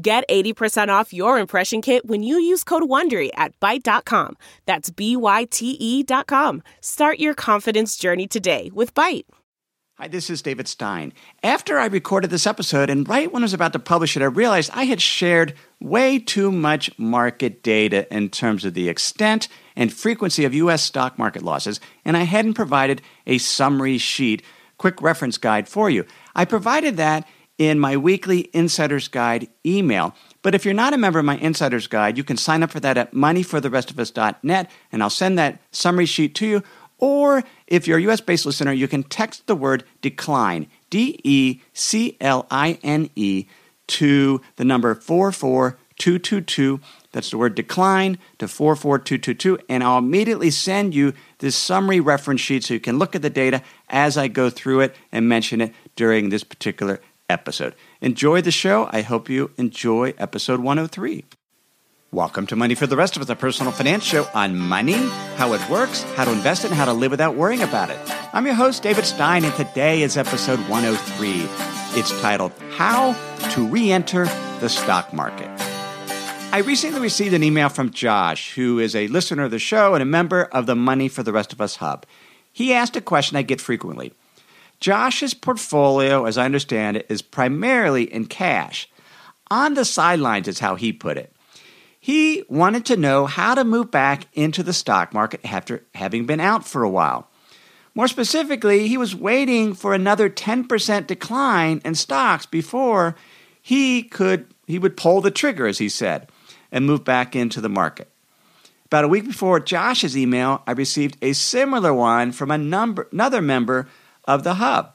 Get 80% off your impression kit when you use code WONDERY at Byte.com. That's B-Y-T-E dot com. Start your confidence journey today with Byte. Hi, this is David Stein. After I recorded this episode and right when I was about to publish it, I realized I had shared way too much market data in terms of the extent and frequency of U.S. stock market losses, and I hadn't provided a summary sheet, quick reference guide for you. I provided that in my weekly Insider's Guide email. But if you're not a member of my Insider's Guide, you can sign up for that at moneyfortherestofus.net, and I'll send that summary sheet to you. Or if you're a US based listener, you can text the word decline, D E C L I N E, to the number 44222. That's the word decline to 44222. And I'll immediately send you this summary reference sheet so you can look at the data as I go through it and mention it during this particular episode. Enjoy the show. I hope you enjoy episode 103. Welcome to Money for the Rest of Us, a personal finance show on money, how it works, how to invest it, and how to live without worrying about it. I'm your host, David Stein, and today is episode 103. It's titled How to Re Enter the Stock Market. I recently received an email from Josh, who is a listener of the show and a member of the Money for the Rest of Us Hub. He asked a question I get frequently. Josh's portfolio, as I understand it, is primarily in cash. On the sidelines, is how he put it. He wanted to know how to move back into the stock market after having been out for a while. More specifically, he was waiting for another 10% decline in stocks before he could he would pull the trigger as he said and move back into the market. About a week before Josh's email, I received a similar one from a number, another member of the hub.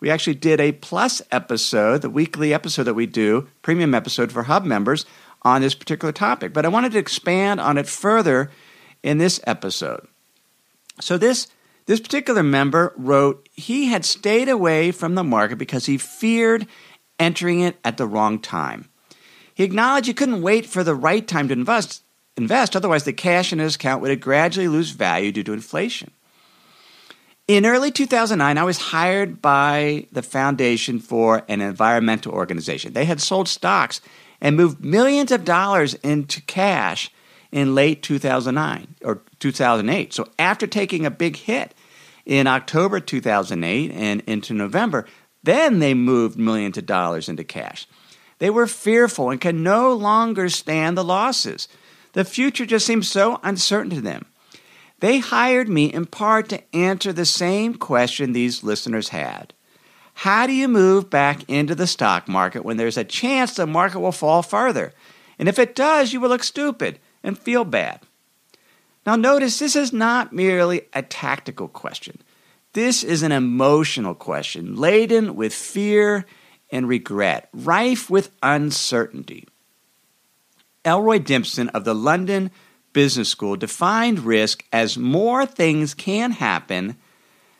We actually did a plus episode, the weekly episode that we do, premium episode for hub members on this particular topic. But I wanted to expand on it further in this episode. So this this particular member wrote he had stayed away from the market because he feared entering it at the wrong time. He acknowledged he couldn't wait for the right time to invest, invest otherwise the cash in his account would gradually lose value due to inflation. In early 2009, I was hired by the Foundation for an Environmental Organization. They had sold stocks and moved millions of dollars into cash in late 2009 or 2008. So after taking a big hit in October 2008 and into November, then they moved millions of dollars into cash. They were fearful and could no longer stand the losses. The future just seemed so uncertain to them. They hired me in part to answer the same question these listeners had. How do you move back into the stock market when there's a chance the market will fall further? And if it does, you will look stupid and feel bad. Now, notice this is not merely a tactical question. This is an emotional question laden with fear and regret, rife with uncertainty. Elroy Dimson of the London Business School defined risk as more things can happen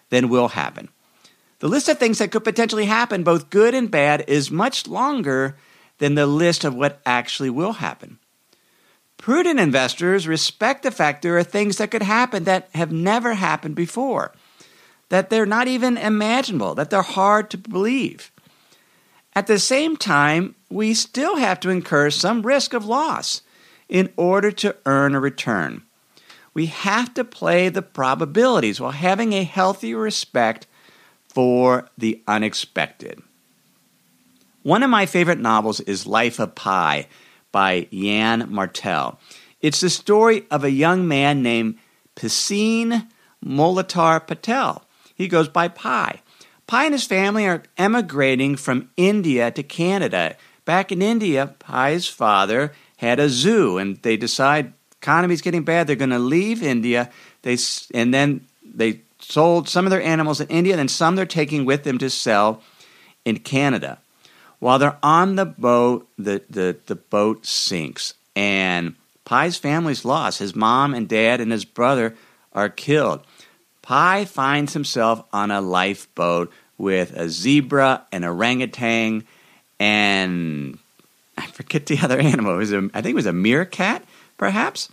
than will happen. The list of things that could potentially happen, both good and bad, is much longer than the list of what actually will happen. Prudent investors respect the fact there are things that could happen that have never happened before, that they're not even imaginable, that they're hard to believe. At the same time, we still have to incur some risk of loss in order to earn a return. We have to play the probabilities while having a healthy respect for the unexpected. One of my favorite novels is Life of Pi by Yann Martel. It's the story of a young man named Piscine Molitor Patel. He goes by Pi. Pi and his family are emigrating from India to Canada. Back in India, Pi's father had a zoo, and they decide economy's getting bad. They're going to leave India. They and then they sold some of their animals in India, and some they're taking with them to sell in Canada. While they're on the boat, the, the, the boat sinks, and Pi's family's lost. His mom and dad and his brother are killed. Pi finds himself on a lifeboat with a zebra, an orangutan, and I forget the other animal. It was a, I think it was a meerkat, perhaps.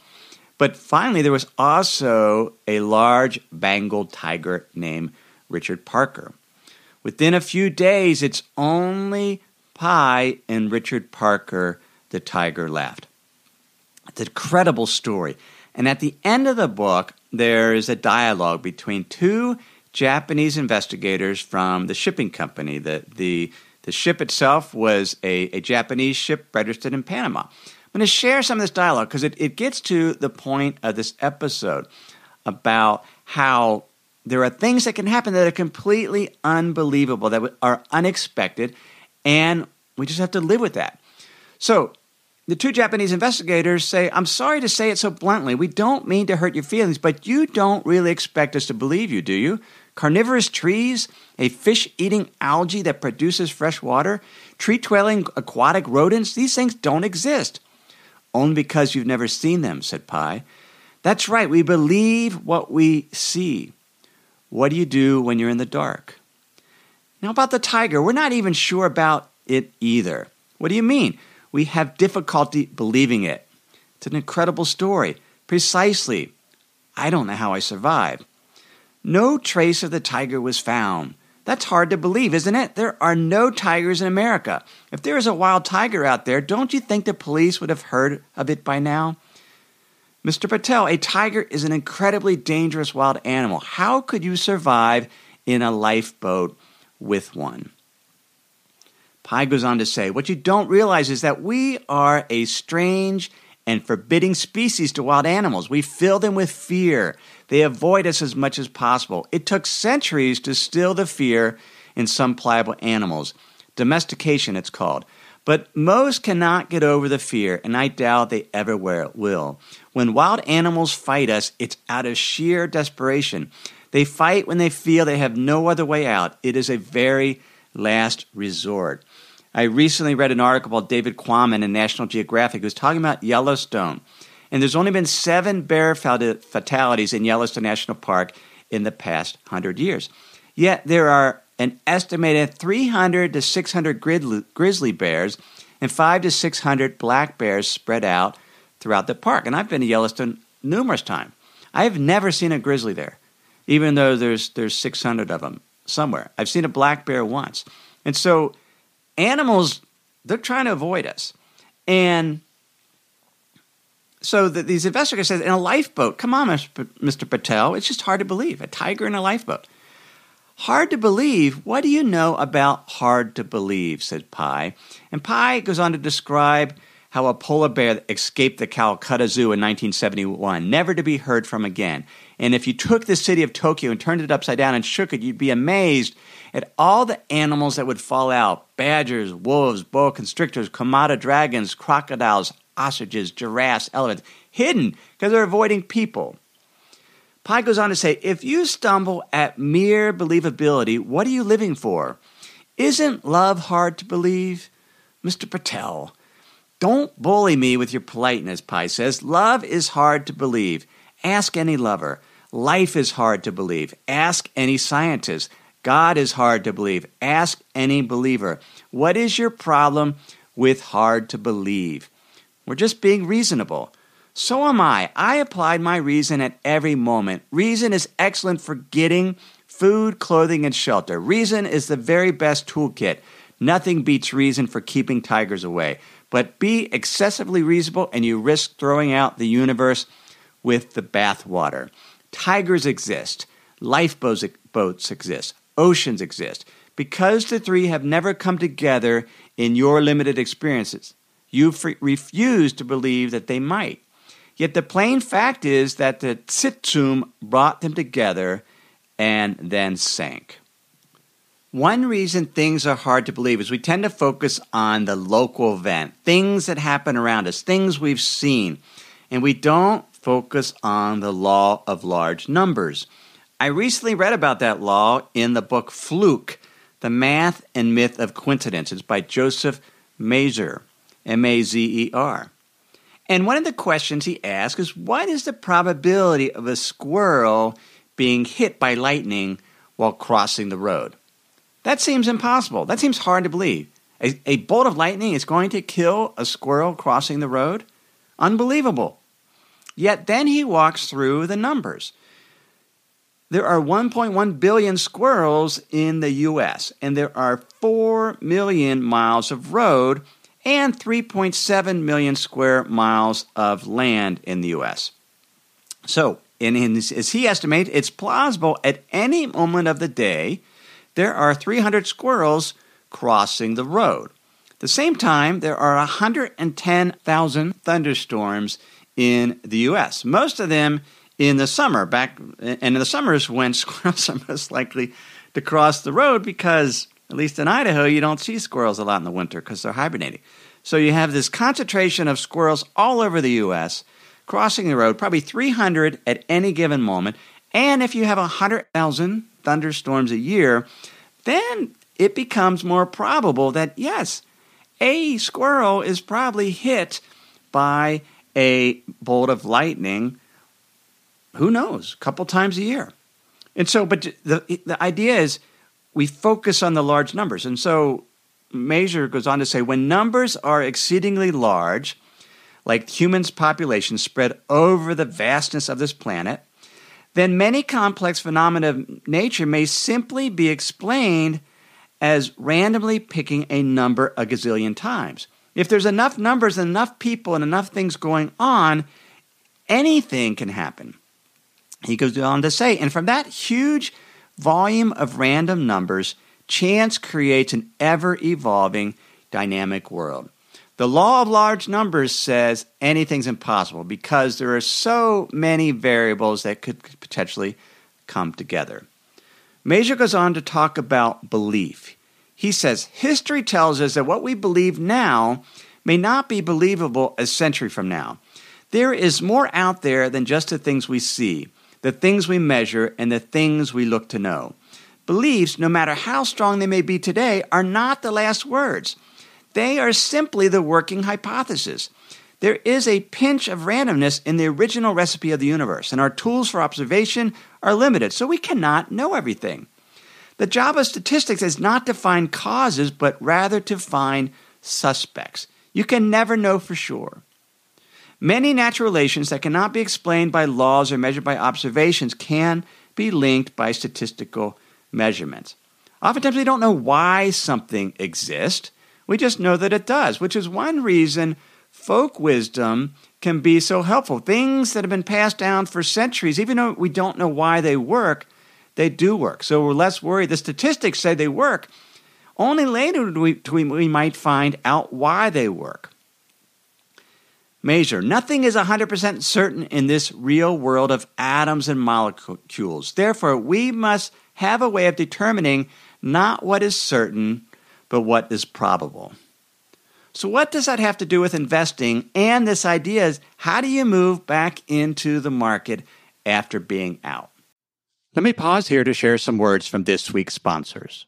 But finally, there was also a large Bengal tiger named Richard Parker. Within a few days, it's only Pi and Richard Parker, the tiger, left. It's an incredible story. And at the end of the book, there is a dialogue between two Japanese investigators from the shipping company. The, the, the ship itself was a, a Japanese ship registered in Panama. I'm going to share some of this dialogue because it, it gets to the point of this episode about how there are things that can happen that are completely unbelievable, that are unexpected, and we just have to live with that. So, the two Japanese investigators say, I'm sorry to say it so bluntly. We don't mean to hurt your feelings, but you don't really expect us to believe you, do you? Carnivorous trees, a fish eating algae that produces fresh water, tree twirling aquatic rodents, these things don't exist. Only because you've never seen them, said Pi. That's right, we believe what we see. What do you do when you're in the dark? Now, about the tiger, we're not even sure about it either. What do you mean? We have difficulty believing it. It's an incredible story. Precisely. I don't know how I survived. No trace of the tiger was found. That's hard to believe, isn't it? There are no tigers in America. If there is a wild tiger out there, don't you think the police would have heard of it by now? Mr. Patel, a tiger is an incredibly dangerous wild animal. How could you survive in a lifeboat with one? Pi goes on to say, What you don't realize is that we are a strange and forbidding species to wild animals. We fill them with fear. They avoid us as much as possible. It took centuries to still the fear in some pliable animals. Domestication, it's called. But most cannot get over the fear, and I doubt they ever will. When wild animals fight us, it's out of sheer desperation. They fight when they feel they have no other way out. It is a very last resort. I recently read an article about David Quammen in National Geographic who was talking about Yellowstone. And there's only been seven bear fatalities in Yellowstone National Park in the past hundred years. Yet there are an estimated 300 to 600 grizzly bears and 5 to 600 black bears spread out throughout the park. And I've been to Yellowstone numerous times. I have never seen a grizzly there, even though there's, there's 600 of them somewhere. I've seen a black bear once. And so animals, they're trying to avoid us. And so the, these investigators said, in a lifeboat, come on, Mr. Patel, it's just hard to believe. A tiger in a lifeboat. Hard to believe? What do you know about hard to believe? said Pi. And Pi goes on to describe how a polar bear escaped the Calcutta Zoo in 1971, never to be heard from again. And if you took the city of Tokyo and turned it upside down and shook it, you'd be amazed at all the animals that would fall out badgers, wolves, boa constrictors, Komodo dragons, crocodiles, ostriches, giraffes, elephants, hidden because they're avoiding people. Pi goes on to say if you stumble at mere believability, what are you living for? Isn't love hard to believe? Mr. Patel, don't bully me with your politeness, Pi says. Love is hard to believe. Ask any lover. Life is hard to believe. Ask any scientist. God is hard to believe. Ask any believer. What is your problem with hard to believe? We're just being reasonable. So am I. I applied my reason at every moment. Reason is excellent for getting food, clothing, and shelter. Reason is the very best toolkit. Nothing beats reason for keeping tigers away. But be excessively reasonable and you risk throwing out the universe with the bathwater. Tigers exist. Lifeboats boats exist. Oceans exist. Because the three have never come together in your limited experiences, you refuse to believe that they might. Yet the plain fact is that the Tsimtsum brought them together and then sank. One reason things are hard to believe is we tend to focus on the local event, things that happen around us, things we've seen, and we don't focus on the law of large numbers. I recently read about that law in the book Fluke The Math and Myth of Coincidence. It's by Joseph Mazer, M A Z E R. And one of the questions he asks is what is the probability of a squirrel being hit by lightning while crossing the road? That seems impossible. That seems hard to believe. A, a bolt of lightning is going to kill a squirrel crossing the road? Unbelievable. Yet then he walks through the numbers. There are 1.1 billion squirrels in the US, and there are 4 million miles of road and 3.7 million square miles of land in the US. So, in his, as he estimates, it's plausible at any moment of the day there are 300 squirrels crossing the road. At the same time, there are 110,000 thunderstorms in the US, most of them in the summer. Back and in the summers when squirrels are most likely to cross the road because at least in Idaho you don't see squirrels a lot in the winter because they're hibernating. So you have this concentration of squirrels all over the US crossing the road, probably 300 at any given moment. And if you have 100,000 thunderstorms a year, then it becomes more probable that yes, a squirrel is probably hit by a bolt of lightning who knows, a couple times a year. And so, but the, the idea is we focus on the large numbers. And so Mazer goes on to say when numbers are exceedingly large, like humans' population spread over the vastness of this planet, then many complex phenomena of nature may simply be explained as randomly picking a number a gazillion times. If there's enough numbers and enough people and enough things going on, anything can happen. He goes on to say, and from that huge volume of random numbers, chance creates an ever evolving dynamic world. The law of large numbers says anything's impossible because there are so many variables that could potentially come together. Mazer goes on to talk about belief. He says history tells us that what we believe now may not be believable a century from now. There is more out there than just the things we see the things we measure, and the things we look to know. Beliefs, no matter how strong they may be today, are not the last words. They are simply the working hypothesis. There is a pinch of randomness in the original recipe of the universe, and our tools for observation are limited, so we cannot know everything. The job of statistics is not to find causes, but rather to find suspects. You can never know for sure. Many natural relations that cannot be explained by laws or measured by observations can be linked by statistical measurements. Oftentimes, we don't know why something exists, we just know that it does, which is one reason folk wisdom can be so helpful. Things that have been passed down for centuries, even though we don't know why they work, they do work. So we're less worried. The statistics say they work. Only later do we, do we, we might find out why they work. Mazer. Nothing is 100% certain in this real world of atoms and molecules. Therefore, we must have a way of determining not what is certain, but what is probable. So, what does that have to do with investing? And this idea is how do you move back into the market after being out? Let me pause here to share some words from this week's sponsors.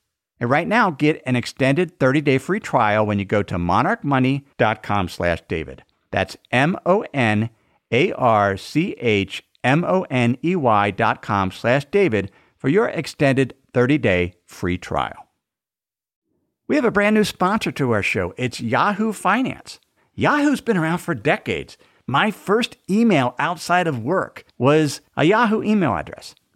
And right now, get an extended 30-day free trial when you go to monarchmoney.com slash David. That's M-O-N-A-R-C-H-M-O-N-E-Y dot com slash David for your extended 30-day free trial. We have a brand new sponsor to our show. It's Yahoo Finance. Yahoo's been around for decades. My first email outside of work was a Yahoo email address.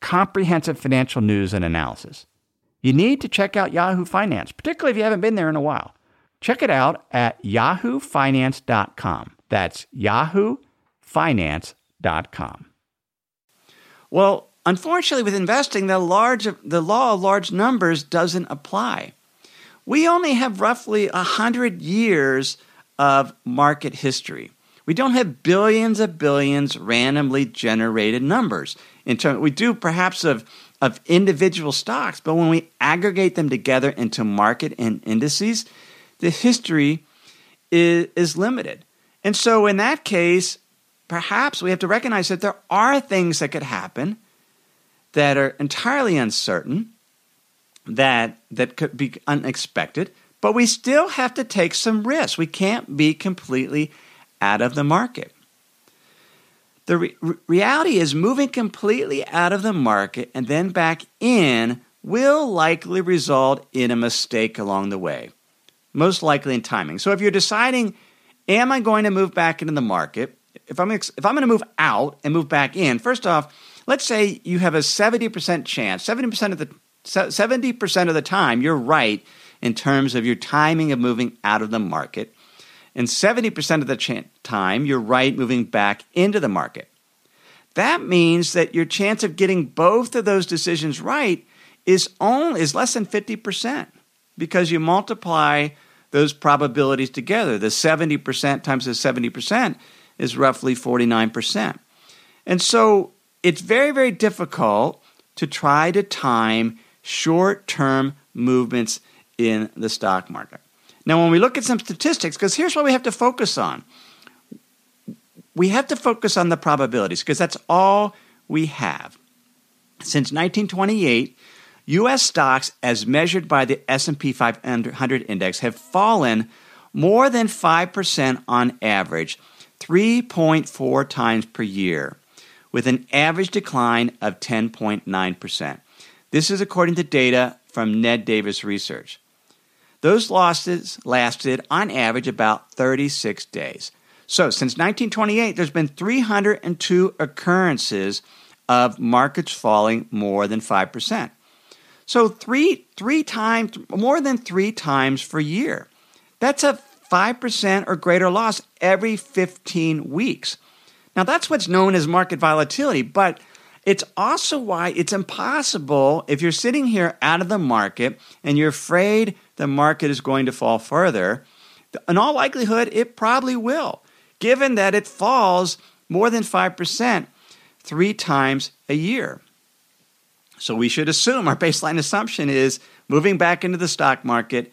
comprehensive financial news and analysis. You need to check out Yahoo Finance, particularly if you haven't been there in a while. Check it out at yahoofinance.com. That's yahoofinance.com. Well, Unfortunately, with investing, the, large, the law of large numbers doesn't apply. We only have roughly 100 years of market history. We don't have billions of billions randomly generated numbers. In term, we do perhaps of, of individual stocks, but when we aggregate them together into market and indices, the history is, is limited. And so, in that case, perhaps we have to recognize that there are things that could happen that are entirely uncertain, that, that could be unexpected, but we still have to take some risks. We can't be completely out of the market. The re- reality is, moving completely out of the market and then back in will likely result in a mistake along the way, most likely in timing. So, if you're deciding, am I going to move back into the market? If I'm, if I'm going to move out and move back in, first off, let's say you have a 70% chance, 70% of the 70% of the time you're right in terms of your timing of moving out of the market. And 70% of the ch- time you're right moving back into the market. That means that your chance of getting both of those decisions right is only is less than 50% because you multiply those probabilities together. The 70% times the 70% is roughly 49%. And so it's very, very difficult to try to time short term movements in the stock market. Now, when we look at some statistics, because here's what we have to focus on we have to focus on the probabilities because that's all we have. Since 1928, US stocks as measured by the S&P 500 index have fallen more than 5% on average, 3.4 times per year with an average decline of 10.9%. This is according to data from Ned Davis Research. Those losses lasted on average about 36 days. So, since 1928, there's been 302 occurrences of markets falling more than 5%. So, three, three times, more than three times per year. That's a 5% or greater loss every 15 weeks. Now, that's what's known as market volatility, but it's also why it's impossible if you're sitting here out of the market and you're afraid the market is going to fall further. In all likelihood, it probably will, given that it falls more than 5% three times a year. So we should assume our baseline assumption is moving back into the stock market,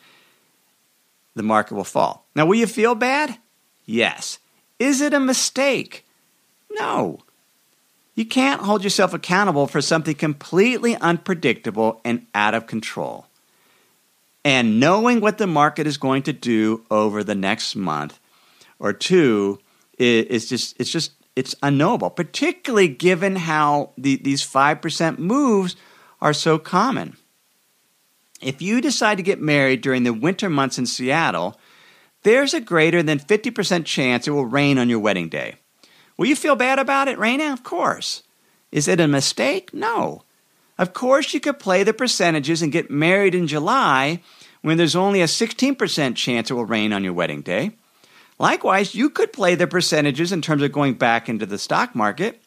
the market will fall. Now, will you feel bad? Yes. Is it a mistake? No. You can't hold yourself accountable for something completely unpredictable and out of control. And knowing what the market is going to do over the next month or two is just it's just it's unknowable, particularly given how the, these 5% moves are so common. If you decide to get married during the winter months in Seattle, there's a greater than 50% chance it will rain on your wedding day. Will you feel bad about it, Raina? Of course. Is it a mistake? No. Of course, you could play the percentages and get married in July when there's only a 16% chance it will rain on your wedding day. Likewise, you could play the percentages in terms of going back into the stock market.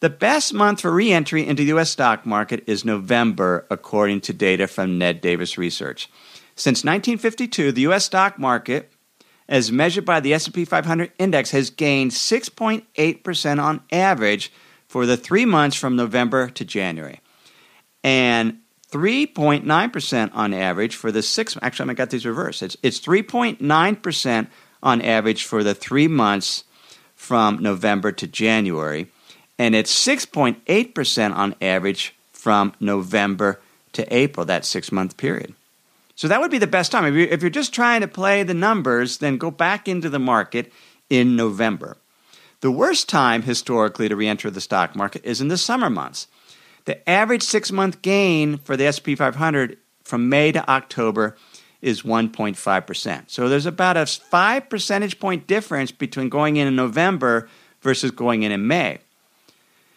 The best month for reentry into the US stock market is November, according to data from Ned Davis Research. Since 1952, the US stock market, as measured by the S&P 500 index, has gained 6.8% on average for the 3 months from November to January. And 3.9% on average for the 6 actually I got these reversed. It's it's 3.9% on average for the 3 months from November to January and it's 6.8% on average from November to April, that six month period. So that would be the best time. If you're, just trying to play the numbers, then go back into the market in November. The worst time historically to re-enter the stock market is in the summer months. The average six-month gain for the S&P 500 from May to October is 1.5%. So there's about a 5 percentage point difference between going in in November versus going in in May.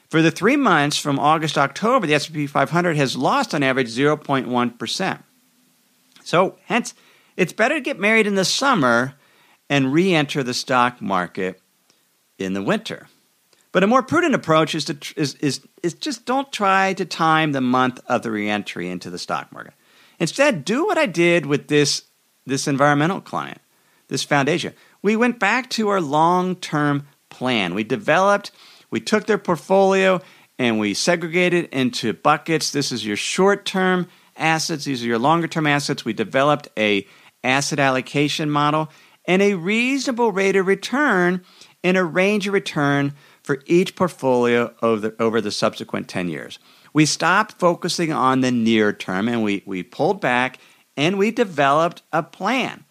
For the three months from August to October, the S&P 500 has lost on average 0.1%. So, hence, it's better to get married in the summer and re-enter the stock market in the winter. But a more prudent approach is to is, is, is just don't try to time the month of the reentry into the stock market. Instead, do what I did with this this environmental client, this foundation. We went back to our long-term plan. We developed we took their portfolio and we segregated it into buckets. This is your short-term assets, these are your longer-term assets. We developed a asset allocation model and a reasonable rate of return and a range of return for each portfolio over the, over the subsequent 10 years. We stopped focusing on the near term and we, we pulled back and we developed a plan.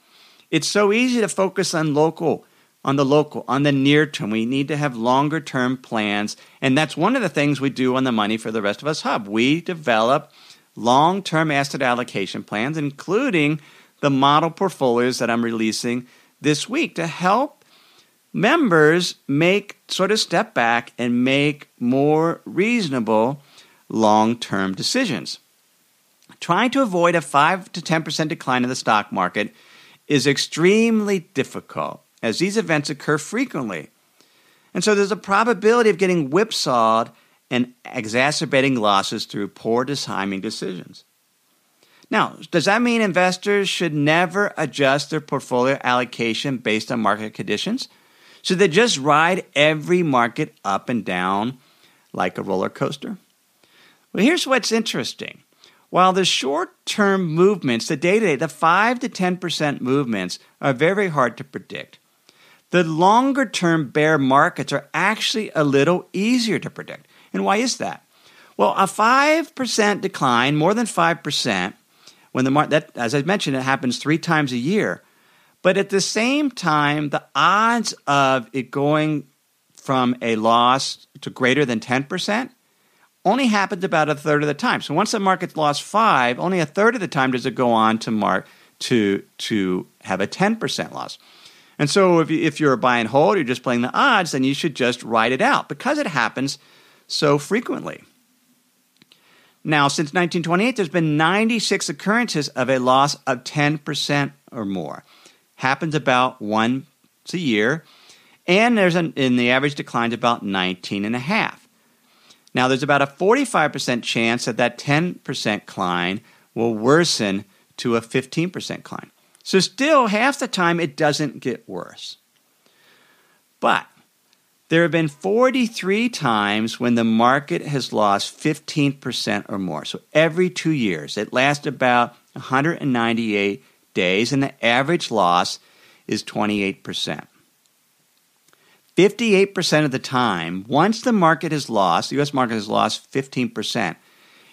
It's so easy to focus on local on the local, on the near term. We need to have longer term plans. And that's one of the things we do on the Money for the Rest of Us Hub. We develop long term asset allocation plans, including the model portfolios that I'm releasing this week to help members make sort of step back and make more reasonable long term decisions. Trying to avoid a 5 to 10% decline in the stock market is extremely difficult as these events occur frequently. And so there's a probability of getting whipsawed and exacerbating losses through poor timing decisions. Now, does that mean investors should never adjust their portfolio allocation based on market conditions? Should they just ride every market up and down like a roller coaster? Well, here's what's interesting. While the short term movements, the day to day, the 5 to 10% movements are very hard to predict. The longer term bear markets are actually a little easier to predict. And why is that? Well, a 5% decline, more than 5%, when the mar- that as I mentioned it happens 3 times a year. But at the same time, the odds of it going from a loss to greater than 10% only happens about a third of the time. So once the market's lost 5, only a third of the time does it go on to mark to to have a 10% loss. And so if, you, if you're a buy and hold, you're just playing the odds, then you should just write it out because it happens so frequently. Now, since 1928, there's been 96 occurrences of a loss of 10% or more. Happens about once a year, and there's an, in the average decline to about 19 and a half. Now, there's about a 45% chance that that 10% decline will worsen to a 15% decline. So, still, half the time it doesn't get worse. But there have been 43 times when the market has lost 15% or more. So, every two years, it lasts about 198 days, and the average loss is 28%. 58% of the time, once the market has lost, the US market has lost 15%,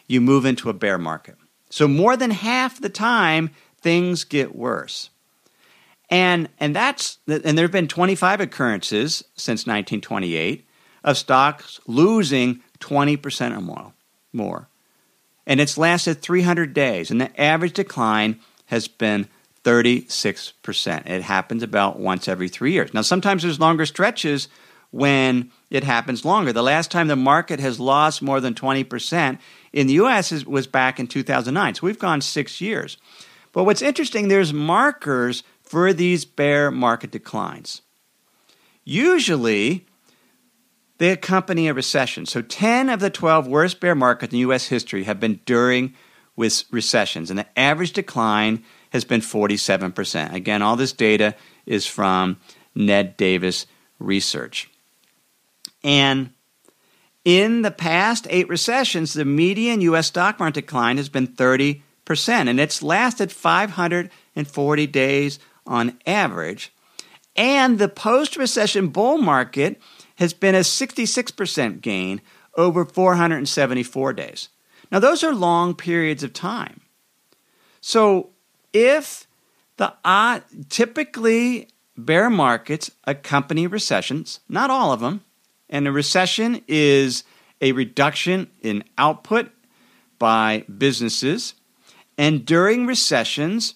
you move into a bear market. So, more than half the time, things get worse. And and that's and there have been 25 occurrences since 1928 of stocks losing 20% or more. More. And it's lasted 300 days and the average decline has been 36%. It happens about once every 3 years. Now sometimes there's longer stretches when it happens longer. The last time the market has lost more than 20% in the US was back in 2009. So we've gone 6 years. But what's interesting, there's markers for these bear market declines. Usually, they accompany a recession. So 10 of the 12 worst bear markets in U.S. history have been during with recessions, and the average decline has been 47%. Again, all this data is from Ned Davis Research. And in the past eight recessions, the median U.S. stock market decline has been 30%, and it's lasted 540 days on average. And the post recession bull market has been a 66% gain over 474 days. Now, those are long periods of time. So, if the uh, typically bear markets accompany recessions, not all of them, and a recession is a reduction in output by businesses. And during recessions,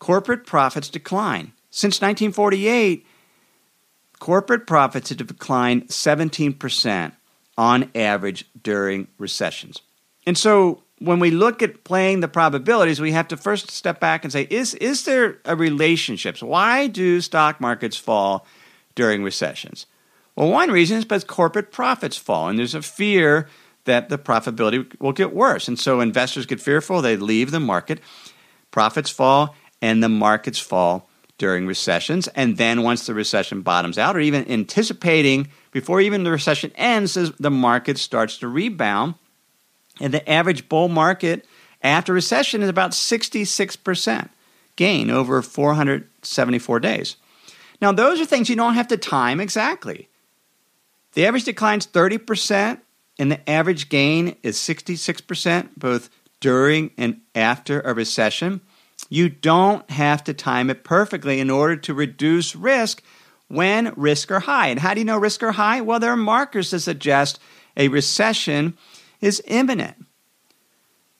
corporate profits decline. Since 1948, corporate profits have declined 17% on average during recessions. And so when we look at playing the probabilities, we have to first step back and say, is, is there a relationship? So why do stock markets fall during recessions? Well, one reason is because corporate profits fall, and there's a fear that the profitability will get worse. And so investors get fearful, they leave the market, profits fall, and the markets fall during recessions. And then once the recession bottoms out, or even anticipating before even the recession ends, the market starts to rebound. And the average bull market after recession is about 66% gain over 474 days. Now, those are things you don't have to time exactly. The average decline is 30%, and the average gain is 66%, both during and after a recession. You don't have to time it perfectly in order to reduce risk when risk are high. And how do you know risk are high? Well, there are markers that suggest a recession is imminent.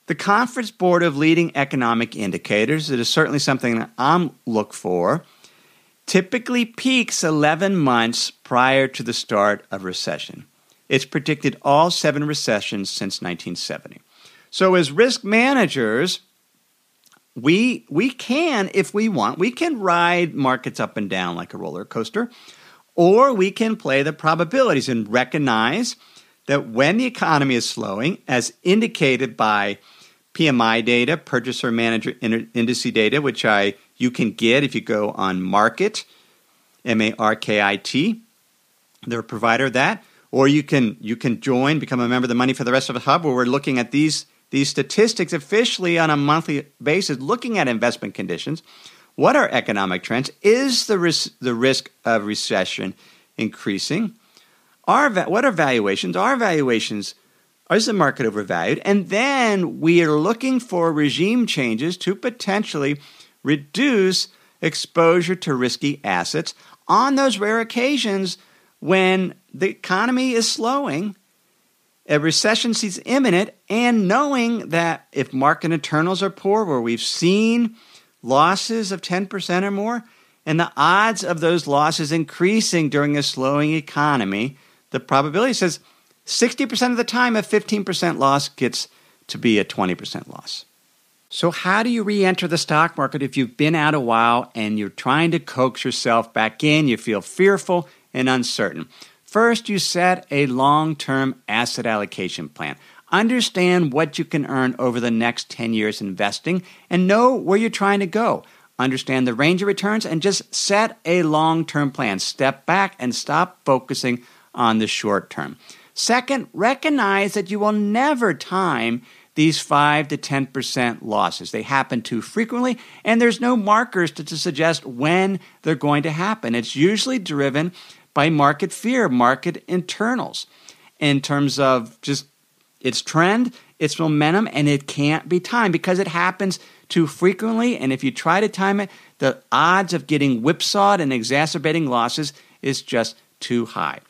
The Conference Board of Leading Economic Indicators, it is certainly something that I'm look for, typically peaks 11 months prior to the start of recession. It's predicted all seven recessions since 1970. So, as risk managers, we, we can, if we want, we can ride markets up and down like a roller coaster, or we can play the probabilities and recognize that when the economy is slowing, as indicated by PMI data, purchaser manager index data, which I you can get if you go on Markit M A R K I T. They're a provider of that. Or you can you can join, become a member of the Money for the Rest of the Hub, where we're looking at these these statistics officially on a monthly basis, looking at investment conditions. What are economic trends? Is the risk, the risk of recession increasing? Are what are valuations? Are valuations is the market overvalued? And then we are looking for regime changes to potentially reduce exposure to risky assets on those rare occasions when the economy is slowing, a recession seems imminent, and knowing that if market internals are poor, where we've seen losses of 10% or more, and the odds of those losses increasing during a slowing economy, the probability says 60% of the time a 15% loss gets to be a 20% loss. So, how do you re enter the stock market if you've been out a while and you're trying to coax yourself back in? You feel fearful and uncertain. First, you set a long term asset allocation plan. Understand what you can earn over the next 10 years investing and know where you're trying to go. Understand the range of returns and just set a long term plan. Step back and stop focusing on the short term. Second, recognize that you will never time these 5 to 10% losses. They happen too frequently, and there's no markers to, to suggest when they're going to happen. It's usually driven by market fear, market internals, in terms of just its trend, its momentum, and it can't be timed because it happens too frequently. And if you try to time it, the odds of getting whipsawed and exacerbating losses is just too high.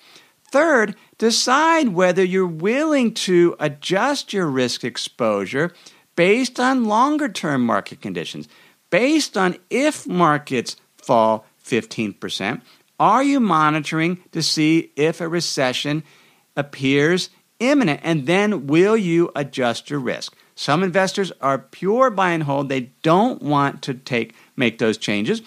Third, decide whether you're willing to adjust your risk exposure based on longer term market conditions. Based on if markets fall 15%, are you monitoring to see if a recession appears imminent? And then will you adjust your risk? Some investors are pure buy and hold. They don't want to take make those changes.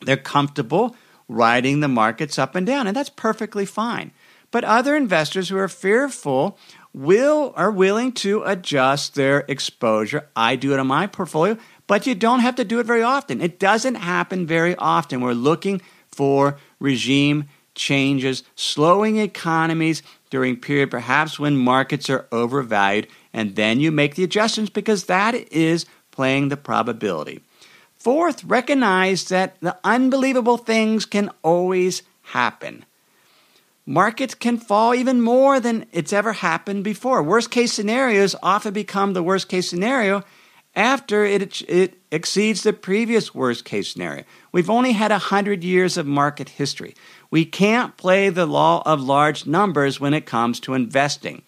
They're comfortable riding the markets up and down, and that's perfectly fine. But other investors who are fearful will are willing to adjust their exposure. I do it on my portfolio, but you don't have to do it very often. It doesn't happen very often. We're looking for regime changes, slowing economies during period perhaps when markets are overvalued, and then you make the adjustments because that is playing the probability. Fourth, recognize that the unbelievable things can always happen. Markets can fall even more than it's ever happened before. Worst case scenarios often become the worst case scenario after it, it exceeds the previous worst case scenario. We've only had 100 years of market history. We can't play the law of large numbers when it comes to investing.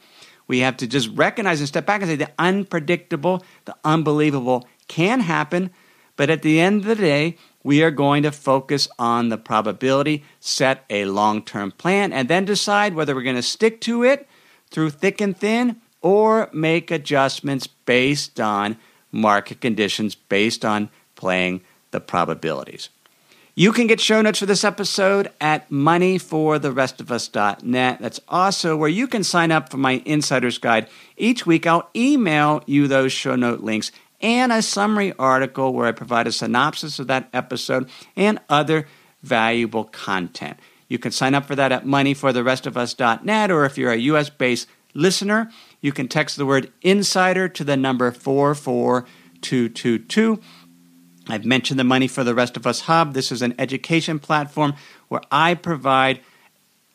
We have to just recognize and step back and say the unpredictable, the unbelievable can happen, but at the end of the day, we are going to focus on the probability, set a long term plan, and then decide whether we're going to stick to it through thick and thin or make adjustments based on market conditions, based on playing the probabilities. You can get show notes for this episode at moneyfortherestofus.net. That's also where you can sign up for my insider's guide. Each week, I'll email you those show note links and a summary article where I provide a synopsis of that episode and other valuable content. You can sign up for that at moneyfortherestofus.net, or if you're a US based listener, you can text the word insider to the number 44222. I've mentioned the Money for the Rest of Us Hub. This is an education platform where I provide,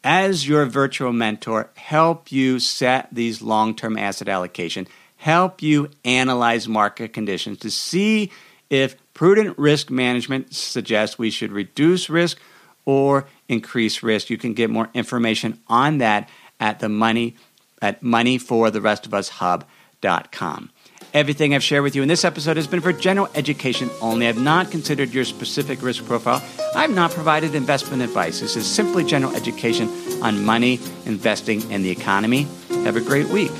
as your virtual mentor, help you set these long term asset allocation help you analyze market conditions to see if prudent risk management suggests we should reduce risk or increase risk. You can get more information on that at the money at moneyfortherestofus.hub.com. Everything I've shared with you in this episode has been for general education only. I've not considered your specific risk profile. I've not provided investment advice. This is simply general education on money, investing, and the economy. Have a great week.